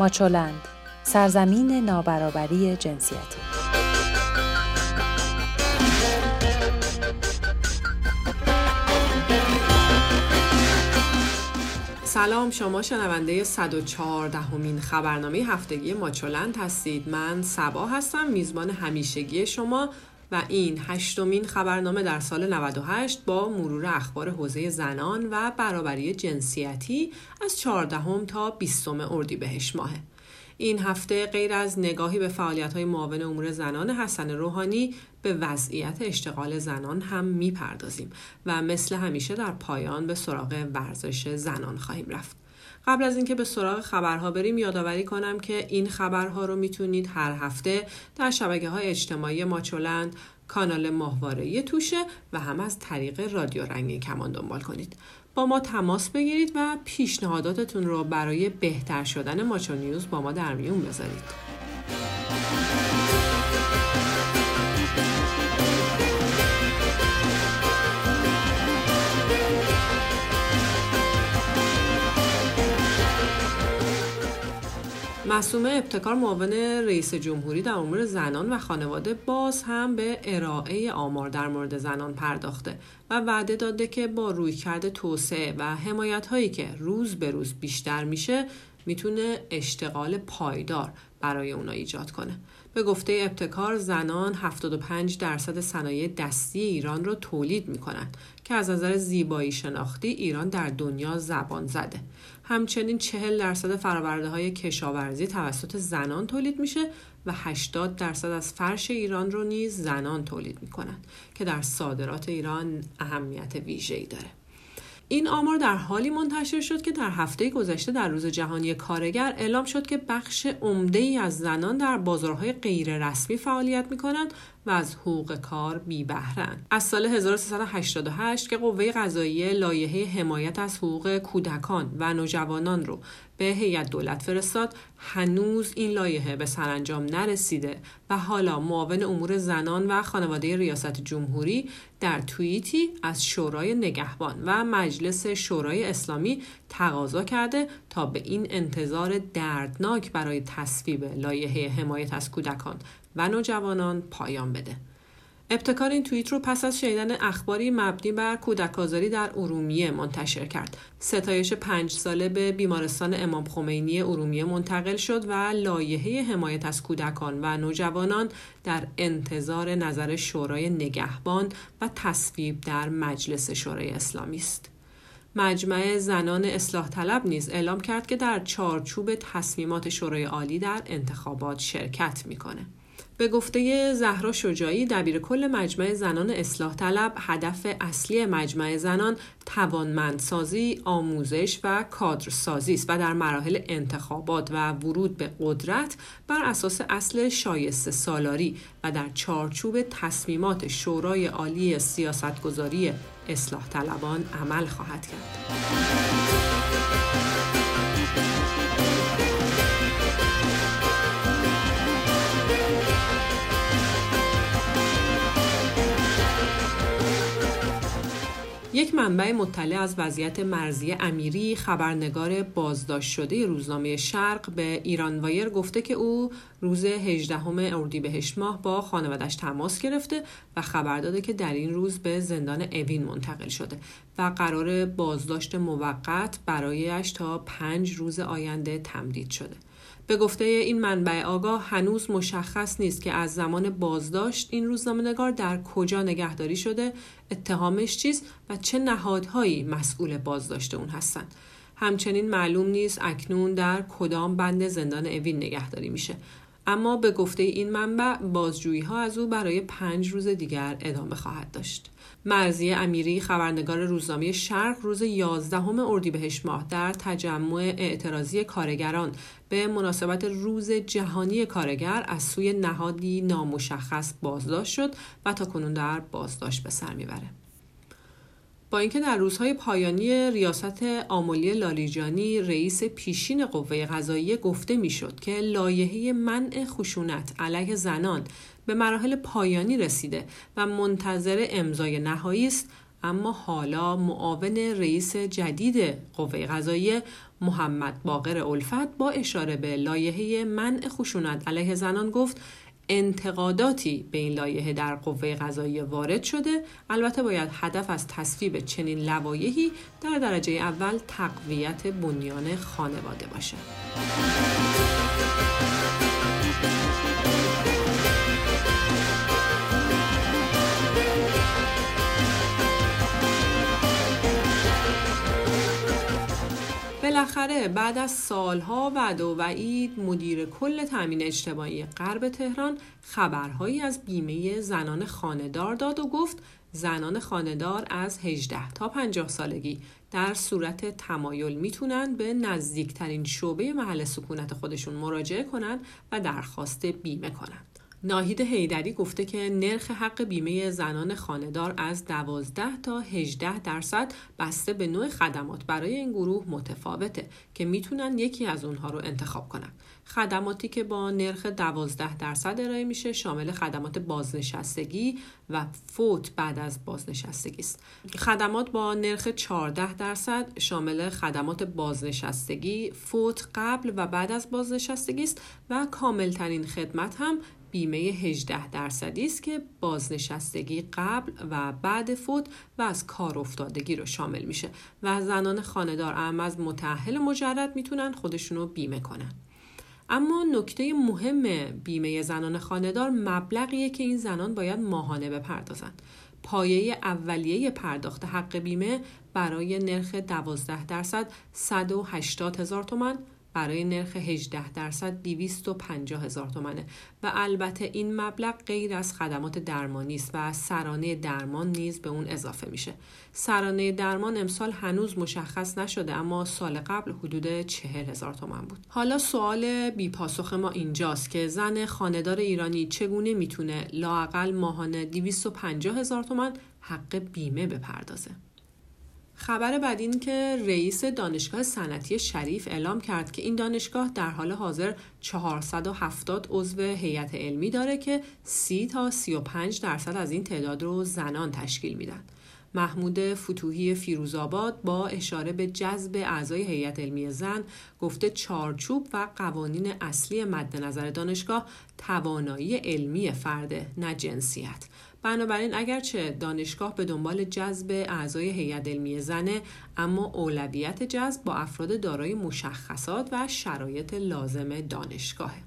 ماچولند سرزمین نابرابری جنسیتی. سلام شما شنونده 114 همین خبرنامه هفتگی ماچولند هستید. من سبا هستم میزبان همیشگی شما و این هشتمین خبرنامه در سال 98 با مرور اخبار حوزه زنان و برابری جنسیتی از 14 تا 20 اردیبهشت ماهه این هفته غیر از نگاهی به فعالیت های معاون امور زنان حسن روحانی به وضعیت اشتغال زنان هم می‌پردازیم و مثل همیشه در پایان به سراغ ورزش زنان خواهیم رفت. قبل از اینکه به سراغ خبرها بریم یادآوری کنم که این خبرها رو می‌تونید هر هفته در شبکه های اجتماعی ماچولند کانال ماهواره توشه و هم از طریق رادیو رنگین کمان دنبال کنید. با ما تماس بگیرید و پیشنهاداتتون رو برای بهتر شدن ماچو نیوز با ما در میون بذارید. مسومه ابتکار معاون رئیس جمهوری در امور زنان و خانواده باز هم به ارائه آمار در مورد زنان پرداخته و وعده داده که با رویکرد توسعه و حمایت هایی که روز به روز بیشتر میشه می‌تونه اشتغال پایدار برای اونا ایجاد کنه. به گفته ابتکار زنان 75 درصد صنایع دستی ایران رو تولید می‌کنند که از نظر زیبایی شناختی ایران در دنیا زبان زده. همچنین 40 درصد فرآورده های کشاورزی توسط زنان تولید میشه و 80 درصد از فرش ایران رو نیز زنان تولید می‌کنند که در صادرات ایران اهمیت ویژه‌ای داره. این آمار در حالی منتشر شد که در هفته گذشته در روز جهانی کارگر اعلام شد که بخش عمده ای از زنان در بازارهای غیر رسمی فعالیت می کنند و از حقوق کار بی بهرن. از سال 1388 که قوه قضاییه لایحه حمایت از حقوق کودکان و نوجوانان رو به هیئت دولت فرستاد هنوز این لایحه به سرانجام نرسیده و حالا معاون امور زنان و خانواده ریاست جمهوری در توییتی از شورای نگهبان و مجلس شورای اسلامی تقاضا کرده تا به این انتظار دردناک برای تصویب لایحه حمایت از کودکان و نوجوانان پایان بده. ابتکار این توییت رو پس از شنیدن اخباری مبنی بر کودک آزاری در ارومیه منتشر کرد. ستایش پنج ساله به بیمارستان امام خمینی ارومیه منتقل شد و لایحه حمایت از کودکان و نوجوانان در انتظار نظر شورای نگهبان و تصویب در مجلس شورای اسلامی است. مجمع زنان اصلاح طلب نیز اعلام کرد که در چارچوب تصمیمات شورای عالی در انتخابات شرکت می‌کنه. به گفته زهرا شجاعی دبیر کل مجمع زنان اصلاح طلب هدف اصلی مجمع زنان توانمندسازی، آموزش و کادرسازی است و در مراحل انتخابات و ورود به قدرت بر اساس اصل شایسته سالاری و در چارچوب تصمیمات شورای عالی سیاستگذاری اصلاح طلبان عمل خواهد کرد. یک منبع مطلع از وضعیت مرزی امیری خبرنگار بازداشت شده روزنامه شرق به ایران وایر گفته که او روز 18 اردیبهشت ماه با خانوادش تماس گرفته و خبر داده که در این روز به زندان اوین منتقل شده و قرار بازداشت موقت برایش تا پنج روز آینده تمدید شده. به گفته این منبع آگاه هنوز مشخص نیست که از زمان بازداشت این روزنامه‌نگار در کجا نگهداری شده، اتهامش چیست و چه نهادهایی مسئول بازداشت اون هستند. همچنین معلوم نیست اکنون در کدام بند زندان اوین نگهداری میشه. اما به گفته این منبع بازجویی ها از او برای پنج روز دیگر ادامه خواهد داشت. مرزی امیری خبرنگار روزنامه شرق روز 11 اردیبهشت ماه در تجمع اعتراضی کارگران به مناسبت روز جهانی کارگر از سوی نهادی نامشخص بازداشت شد و تا کنون در بازداشت به سر می‌بره. با اینکه در روزهای پایانی ریاست آمولی لالیجانی رئیس پیشین قوه قضاییه گفته می‌شد که لایحه منع خشونت علیه زنان به مراحل پایانی رسیده و منتظر امضای نهایی است اما حالا معاون رئیس جدید قوه قضاییه محمد باقر الفت با اشاره به لایحه منع خشونت علیه زنان گفت انتقاداتی به این لایحه در قوه قضایی وارد شده. البته باید هدف از تصویب چنین لوایحی در درجه اول تقویت بنیان خانواده باشه. بالاخره بعد از سالها وعده و وعید مدیر کل تامین اجتماعی غرب تهران خبرهایی از بیمه زنان خانهدار داد و گفت زنان خانهدار از 18 تا 50 سالگی در صورت تمایل می‌تونن به نزدیکترین شعبه محل سکونت خودشون مراجعه کنن و درخواست بیمه کنن. ناهید هیدری گفته که نرخ حق بیمه زنان خانهدار از 12 تا 18 درصد بسته به نوع خدمات برای این گروه متفاوته که می‌تونن یکی از اونها رو انتخاب کنن. خدماتی که با نرخ 12 درصد ارائه میشه شامل خدمات بازنشستگی و فوت بعد از بازنشستگی است. خدمات با نرخ 14 درصد شامل خدمات بازنشستگی، فوت قبل و بعد از بازنشستگی است و کاملترین خدمت هم بیمه 18 درصدی است که بازنشستگی قبل و بعد فوت و از کار افتادگی رو شامل میشه و زنان خاندار اهم از متأهل مجرد می‌تونن خودشونو بیمه کنن. اما نکته مهم بیمه زنان خاندار مبلغیه که این زنان باید ماهانه بپردازند پایه اولیه پرداخت حق بیمه برای نرخ 12 درصد 180 هزار تومن برای نرخ 18 درصد 250 هزار تومنه. و البته این مبلغ غیر از خدمات درمانی است و سرانه درمان نیز به اون اضافه میشه. سرانه درمان امسال هنوز مشخص نشده اما سال قبل حدود 40 هزار تومن بود. حالا سوال بی پاسخ ما اینجاست که زن خاندار ایرانی چگونه می‌تونه لاقل ماهانه 250 هزار تومن حق بیمه بپردازه؟ خبر بعد این که رئیس دانشگاه صنعتی شریف اعلام کرد که این دانشگاه در حال حاضر 470 عضو هیئت علمی داره که 30 تا 35 درصد از این تعداد رو زنان تشکیل میدن. محمود فتوحی فیروزآباد با اشاره به جذب اعضای هیئت علمی زن گفته چارچوب و قوانین اصلی مد نظر دانشگاه توانایی علمی فرده نه جنسیت بنابراین اگرچه دانشگاه به دنبال جذب اعضای هیئت علمی زنه اما اولویت جذب با افراد دارای مشخصات و شرایط لازم دانشگاهه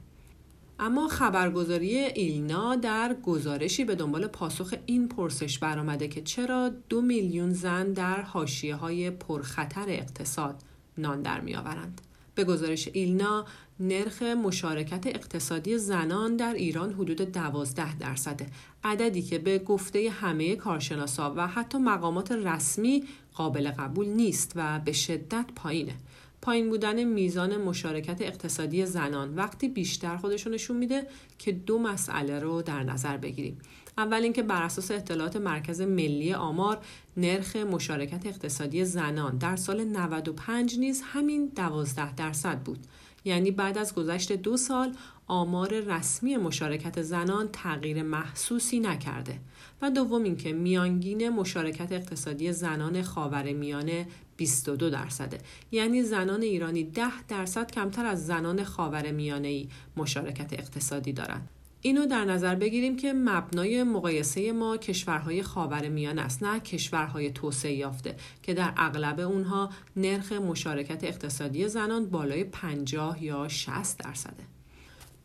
اما خبرگزاری ایلنا در گزارشی به دنبال پاسخ این پرسش برآمده که چرا دو میلیون زن در حاشیه های پرخطر اقتصاد نان در میآورند. به گزارش ایلنا نرخ مشارکت اقتصادی زنان در ایران حدود 12 درصده عددی که به گفته همه کارشناسا و حتی مقامات رسمی قابل قبول نیست و به شدت پایینه. پایین بودن میزان مشارکت اقتصادی زنان وقتی بیشتر خودشون نشون میده که دو مسئله رو در نظر بگیریم. اول اینکه بر اساس اطلاعات مرکز ملی آمار نرخ مشارکت اقتصادی زنان در سال 95 نیز همین 12 درصد بود. یعنی بعد از گذشت دو سال آمار رسمی مشارکت زنان تغییر محسوسی نکرده. و دوم اینکه میانگین مشارکت اقتصادی زنان خاور میانه 22 درصده. یعنی زنان ایرانی 10 درصد کمتر از زنان خاور میانه ای مشارکت اقتصادی دارند. اینو در نظر بگیریم که مبنای مقایسه ما کشورهای خاور میان است نه کشورهای توسعه یافته که در اغلب اونها نرخ مشارکت اقتصادی زنان بالای 50 یا 60 درصده.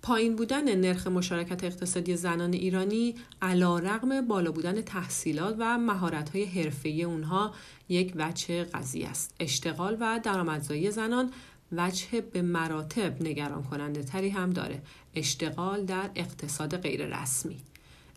پایین بودن نرخ مشارکت اقتصادی زنان ایرانی علا رغم بالا بودن تحصیلات و مهارت‌های حرفه‌ای اونها یک وجه قضیه است. اشتغال و درآمدزایی زنان وجه به مراتب نگران کننده تری هم داره اشتغال در اقتصاد غیر رسمی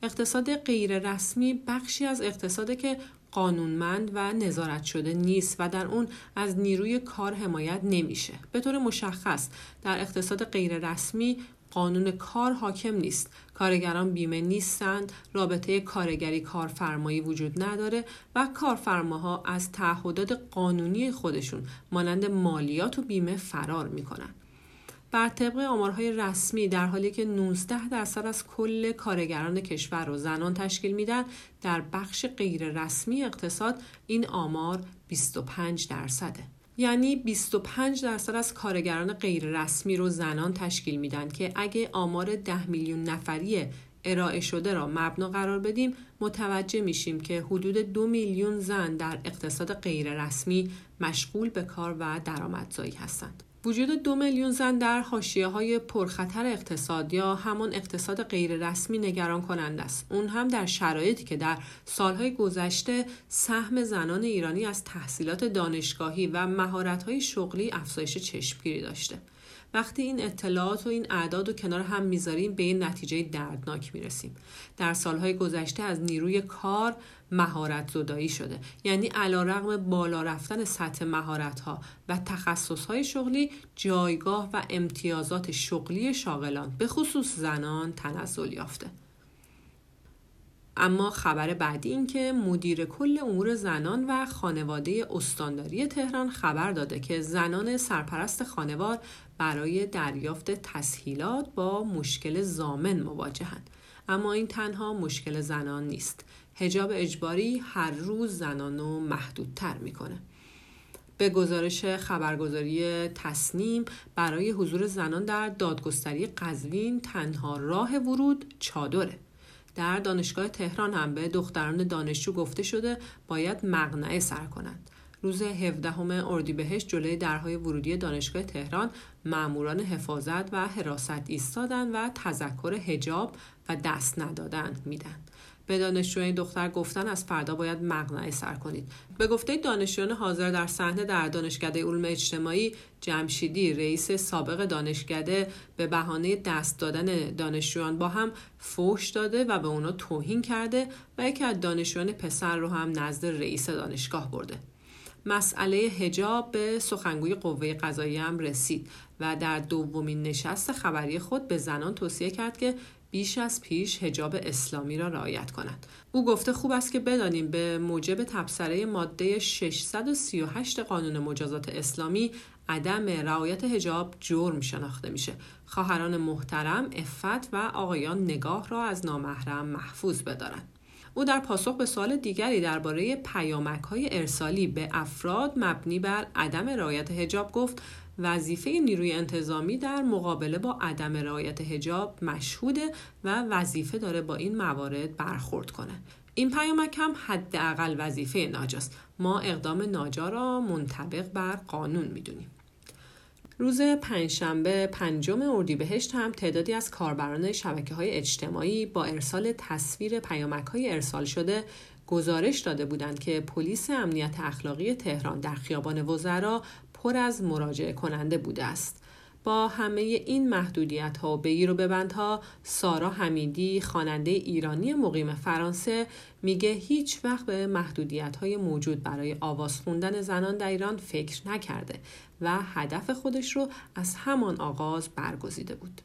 اقتصاد غیر رسمی بخشی از اقتصاده که قانونمند و نظارت شده نیست و در اون از نیروی کار حمایت نمیشه. به طور مشخص در اقتصاد غیر رسمی قانون کار حاکم نیست. کارگران بیمه نیستند رابطه کارگری کارفرمایی وجود نداره و کارفرماها از تعهدات قانونی خودشون مانند مالیات و بیمه فرار می‌کنن. بر طبق آمارهای رسمی در حالی که 19 درصد از کل کارگران کشور و زنان تشکیل میدن در بخش غیر رسمی اقتصاد این آمار 25 درصده یعنی 25 درصد از کارگران غیررسمی رو زنان تشکیل میدن که اگه آمار 10 میلیون نفری ارائه شده را مبنا قرار بدیم متوجه میشیم که حدود دو میلیون زن در اقتصاد غیررسمی مشغول به کار و درآمدزایی هستند. وجود دو میلیون زن در حاشیه های پرخطر اقتصاد یا همان اقتصاد غیررسمی نگران کننده است. اون هم در شرایطی که در سالهای گذشته سهم زنان ایرانی از تحصیلات دانشگاهی و مهارت‌های شغلی افزایش چشمگیری داشته. وقتی این اطلاعات و این اعداد رو کنار هم می‌ذاریم به این نتیجه دردناک می‌رسیم. در سالهای گذشته از نیروی کار مهارت زدایی شده. یعنی علا رقم بالا رفتن سطح مهارت ها و تخصص های شغلی جایگاه و امتیازات شغلی شاغلان به خصوص زنان تنزل یافته. اما خبر بعدی این که مدیر کل امور زنان و خانواده استانداری تهران خبر داده که زنان سرپرست خانوار برای دریافت تسهیلات با مشکل زامن مواجهند. اما این تنها مشکل زنان نیست. هجاب اجباری هر روز زنان رو محدودتر می‌کنه. به گزارش خبرگزاری تصنیم برای حضور زنان در دادگستری قزوین تنها راه ورود چادره. در دانشگاه تهران هم به دختران دانشجو گفته شده باید مقنعه سر کنند. روز 17 اردیبهشت جلوی درهای ورودی دانشگاه تهران ماموران حفاظت و حراست ایستادن و تذکر هجاب و دست ندادن میدن. به دانشجوی دختر گفتن از فردا باید مقنعه سر کنید. به گفته دانشجویان حاضر در صحنه در دانشکده علوم اجتماعی جمشیدی رئیس سابق دانشکده به بهانه دست دادن دانشجویان با هم فوش داده و به اونا توهین کرده و یکی از دانشجویان پسر رو هم نزد رئیس دانشگاه برده. مسئله هجاب به سخنگوی قوه قضایی هم رسید و در دومین نشست خبری خود به زنان توصیه کرد که بیش از پیش هجاب اسلامی را رعایت کنند. او گفته خوب است که بدانیم به موجب تبصره ماده 638 قانون مجازات اسلامی عدم رعایت هجاب جرم شناخته میشه. خواهران محترم افت و آقایان نگاه را از نامحرم محفوظ بدارند. او در پاسخ به سوال دیگری درباره پیامک های ارسالی به افراد مبنی بر عدم رعایت هجاب گفت وظیفه نیروی انتظامی در مقابله با عدم رعایت هجاب مشهوده و وظیفه داره با این موارد برخورد کنه. این پیامک هم حداقل وظیفه ناجاست. ما اقدام ناجا را منطبق بر قانون می‌دونیم. روز پنجشنبه پنجم اردیبهشت هم تعدادی از کاربران شبکه های اجتماعی با ارسال تصویر پیامک های ارسال شده گزارش داده بودند که پلیس امنیت اخلاقی تهران در خیابان وزرا پر از مراجعه کننده بوده است. با همه این محدودیت ها و بگیر و ببندها سارا حمیدی خواننده ایرانی مقیم فرانسه میگه هیچ وقت به محدودیت های موجود برای آواز خوندن زنان در ایران فکر نکرده و هدف خودش رو از همان آغاز برگزیده بود.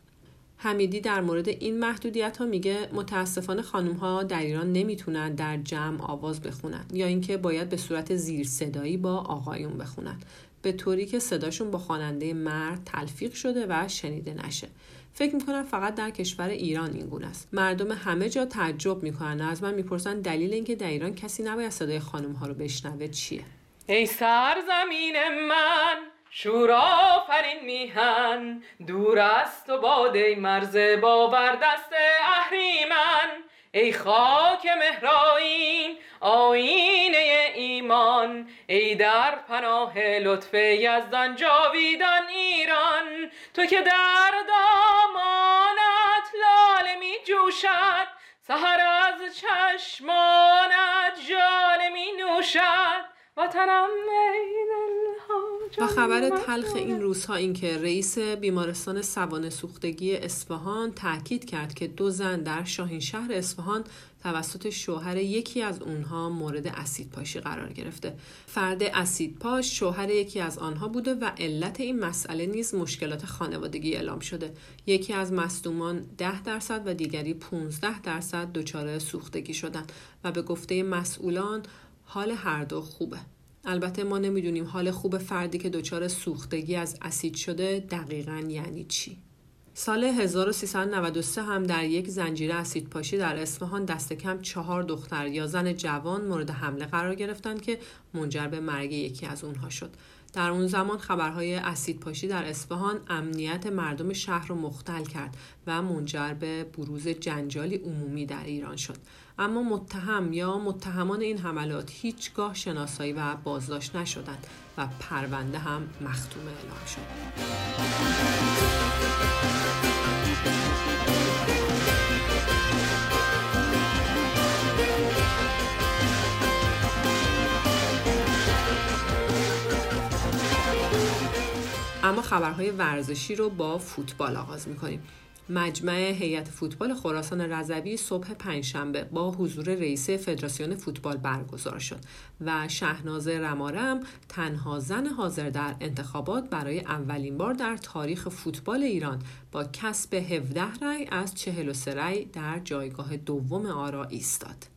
حمیدی در مورد این محدودیت ها میگه متاسفانه خانم ها در ایران نمی‌تونن در جمع آواز بخونن یا اینکه باید به صورت زیر صدایی با آقایون بخونن به طوری که صداشون با خواننده مرد تلفیق شده و شنیده نشه. فکر می‌کنم فقط در کشور ایران این گونه است. مردم همه جا تعجب می‌کنن از من می‌پرسن دلیل اینکه در ایران کسی نباید صدای خانم ها رو بشنوه چیه؟ ای سرزمین من شور آفرین میهن دور است و باده مرز باور دست اهریمن. ای خاک مهرائین آینه ایمان. ای در پناه لطف یزدان جاویدان ایران. تو که در دامانت لاله می جوشد سهر از چشمانت جال می نوشد. وطنم و خبر تلخ این روزها این که رئیس بیمارستان سوانه سوختگی اصفهان تاکید کرد که دو زن در شاهین شهر اصفهان توسط شوهر یکی از اونها مورد اسید پاشی قرار گرفته. فرد اسید پاش شوهر یکی از آنها بوده و علت این مسئله نیز مشکلات خانوادگی اعلام شده. یکی از مصدومان 10 درصد و دیگری 15 درصد دچار سوختگی شدند و به گفته مسئولان حال هر دو خوبه. البته ما نمی‌دونیم حال خوب فردی که دچار سوختگی از اسید شده دقیقا یعنی چی سال 1393 هم در یک زنجیره اسید پاشی در اصفهان دست کم چهار دختر یا زن جوان مورد حمله قرار گرفتند که منجر به مرگ یکی از اونها شد. در اون زمان خبرهای اسید پاشی در اصفهان امنیت مردم شهر رو مختل کرد و منجر به بروز جنجالی عمومی در ایران شد. اما متهم یا متهمان این حملات هیچگاه شناسایی و بازداشت نشدند و پرونده هم مختوم اعلام شد. اما خبرهای ورزشی رو با فوتبال آغاز می‌کنیم مجمع هیئت فوتبال خراسان رضوی صبح پنجشنبه با حضور رئیس فدراسیون فوتبال برگزار شد و شهناز رمارم تنها زن حاضر در انتخابات برای اولین بار در تاریخ فوتبال ایران با کسب 17 رأی از 43 رأی در جایگاه دوم آرا ایستاد.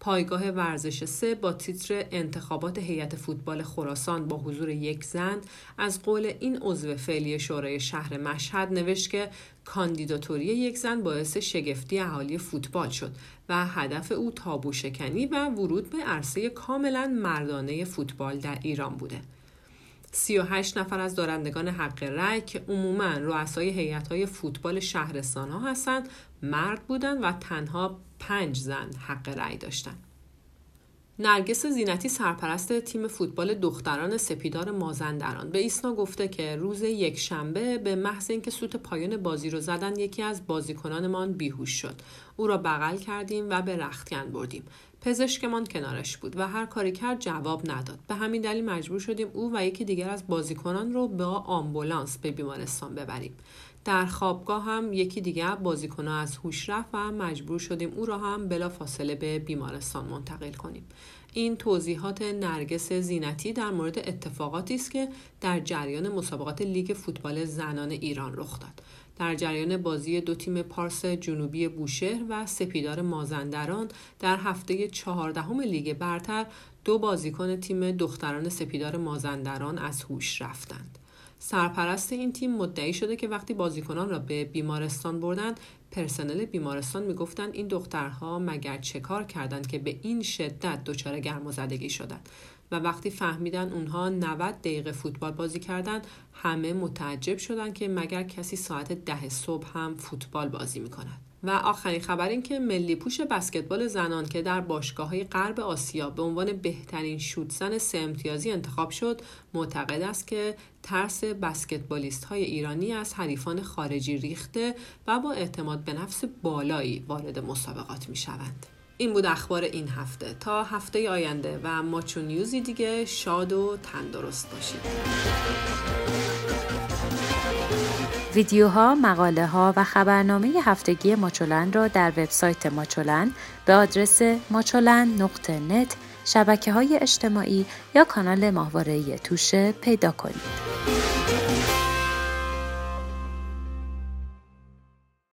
پایگاه ورزش سه با تیتر انتخابات هیئت فوتبال خراسان با حضور یک زن از قول این عضو فعلی شورای شهر مشهد نوشت که کاندیداتوری یک زن باعث شگفتی اهالی فوتبال شد و هدف او تابو شکنی و ورود به عرصه کاملا مردانه فوتبال در ایران بوده. 38 نفر از دارندگان حق رأی که عموما رؤسای هیئت‌های فوتبال شهرستان ها هستند مرد بودند و تنها پنج زن حق رأی داشتند. نرگس زینتی سرپرست تیم فوتبال دختران سپیدار مازندران. به ایسنا گفته که روز یک شنبه به محض اینکه سوت پایان بازی رو زدن یکی از بازیکنانمان بیهوش شد. او را بغل کردیم و به رختکن بردیم. پزشکمان کنارش بود و هر کاری کرد جواب نداد. به همین دلیل مجبور شدیم او و یکی دیگر از بازیکنان رو با آمبولانس به بیمارستان ببریم. در خوابگاه هم یکی دیگر بازیکن از هوش رفت و مجبور شدیم او را هم بلا فاصله به بیمارستان منتقل کنیم این توضیحات نرگس زینتی در مورد اتفاقاتی است که در جریان مسابقات لیگ فوتبال زنان ایران رخ داد در جریان بازی دو تیم پارس جنوبی بوشهر و سپیدار مازندران در هفته چهاردهم لیگ برتر دو بازیکن تیم دختران سپیدار مازندران از هوش رفتند. سرپرست این تیم مدعی شده که وقتی بازیکنان را به بیمارستان بردند پرسنل بیمارستان می‌گفتند این دخترها مگر چه کار کردند که به این شدت دچار گرم و زدگی شدند؟ و وقتی فهمیدن اونها 90 دقیقه فوتبال بازی کردن همه متعجب شدن که مگر کسی ساعت ده صبح هم فوتبال بازی می‌کند. و آخرین خبر این که ملی پوش بسکتبال زنان که در باشگاه های غرب آسیا به عنوان بهترین شوتزن سه امتیازی انتخاب شد معتقد است که ترس بسکتبالیست های ایرانی از حریفان خارجی ریخته و با اعتماد به نفس بالایی وارد مسابقات می شوند. این بود اخبار این هفته تا هفته آینده و ماچو نیوزی دیگه شاد و تندرست باشید ویدیوها، مقاله ها و خبرنامه هفتگی ماچولن را در وبسایت ماچولن به آدرس ماچولن نقطه نت شبکه های اجتماعی یا کانال ماهواره توشه پیدا کنید.